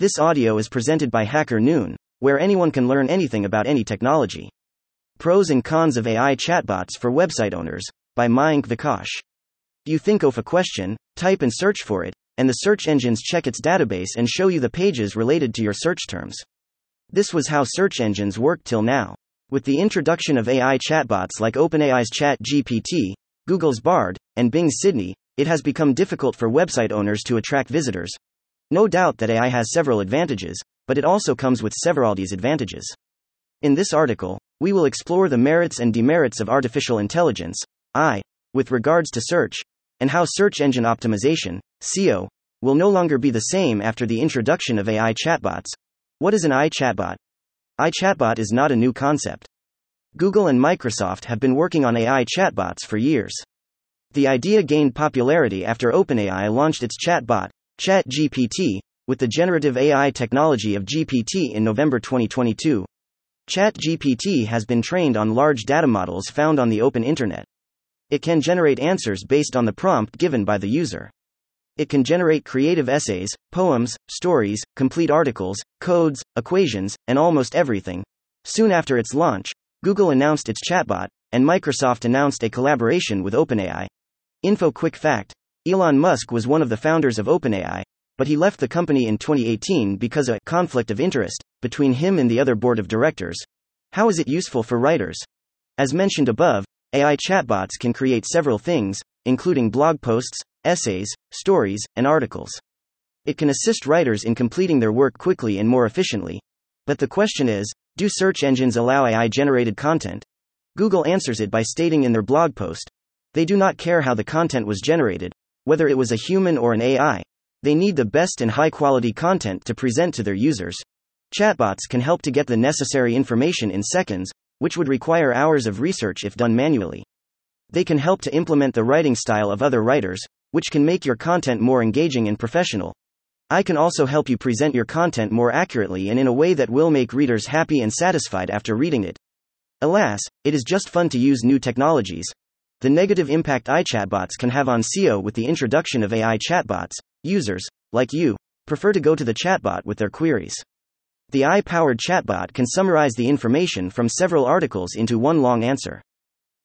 This audio is presented by HackerNoon, where anyone can learn anything about any technology. Pros and cons of AI chatbots for website owners by Mayank Vikash. You think of a question, type and search for it, and the search engines check its database and show you the pages related to your search terms. This was how search engines worked till now. With the introduction of AI chatbots like OpenAI's ChatGPT, Google's Bard, and Bing's Sydney, it has become difficult for website owners to attract visitors. No doubt that AI has several advantages, but it also comes with several disadvantages. In this article, we will explore the merits and demerits of artificial intelligence, AI, with regards to search, and how search engine optimization, SEO, will no longer be the same after the introduction of AI chatbots. What is an AI chatbot? AI chatbot is not a new concept. Google and Microsoft have been working on AI chatbots for years. The idea gained popularity after OpenAI launched its chatbot, ChatGPT, with the generative AI technology of GPT in November 2022. ChatGPT has been trained on large data models found on the open internet. It can generate answers based on the prompt given by the user. It can generate creative essays, poems, stories, complete articles, codes, equations, and almost everything. Soon after its launch, Google announced its chatbot, and Microsoft announced a collaboration with OpenAI. Info Quick Fact Elon Musk was one of the founders of OpenAI, but he left the company in 2018 because of a conflict of interest between him and the other board of directors. How is it useful for writers? As mentioned above, AI chatbots can create several things, including blog posts, essays, stories, and articles. It can assist writers in completing their work quickly and more efficiently. But the question is do search engines allow AI generated content? Google answers it by stating in their blog post they do not care how the content was generated, whether it was a human or an AI. They need the best and high quality content to present to their users. Chatbots can help to get the necessary information in seconds, which would require hours of research if done manually. They can help to implement the writing style of other writers, which can make your content more engaging and professional. I can also help you present your content more accurately and in a way that will make readers happy and satisfied after reading it. Alas, it is just fun to use new technologies. The negative impact AI chatbots can have on SEO with the introduction of AI chatbots, users, like you, prefer to go to the chatbot with their queries. The AI powered chatbot can summarize the information from several articles into one long answer.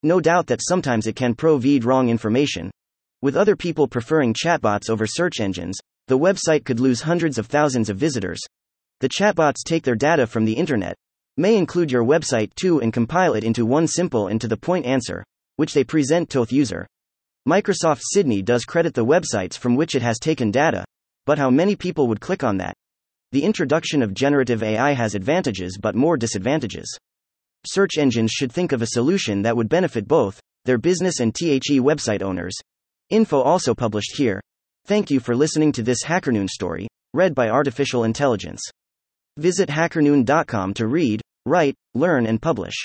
No doubt that sometimes it can provide wrong information, with other people preferring chatbots over search engines, the website could lose hundreds of thousands of visitors. The chatbots take their data from the internet, may include your website too, and compile it into one simple and to the point answer, which they present to the user. Microsoft Sydney does credit the websites from which it has taken data, but how many people would click on that? The introduction of generative AI has advantages but more disadvantages. Search engines should think of a solution that would benefit both their business and THE website owners. Info also published here. Thank you for listening to this HackerNoon story, read by Artificial Intelligence. Visit hackernoon.com to read, write, learn, and publish.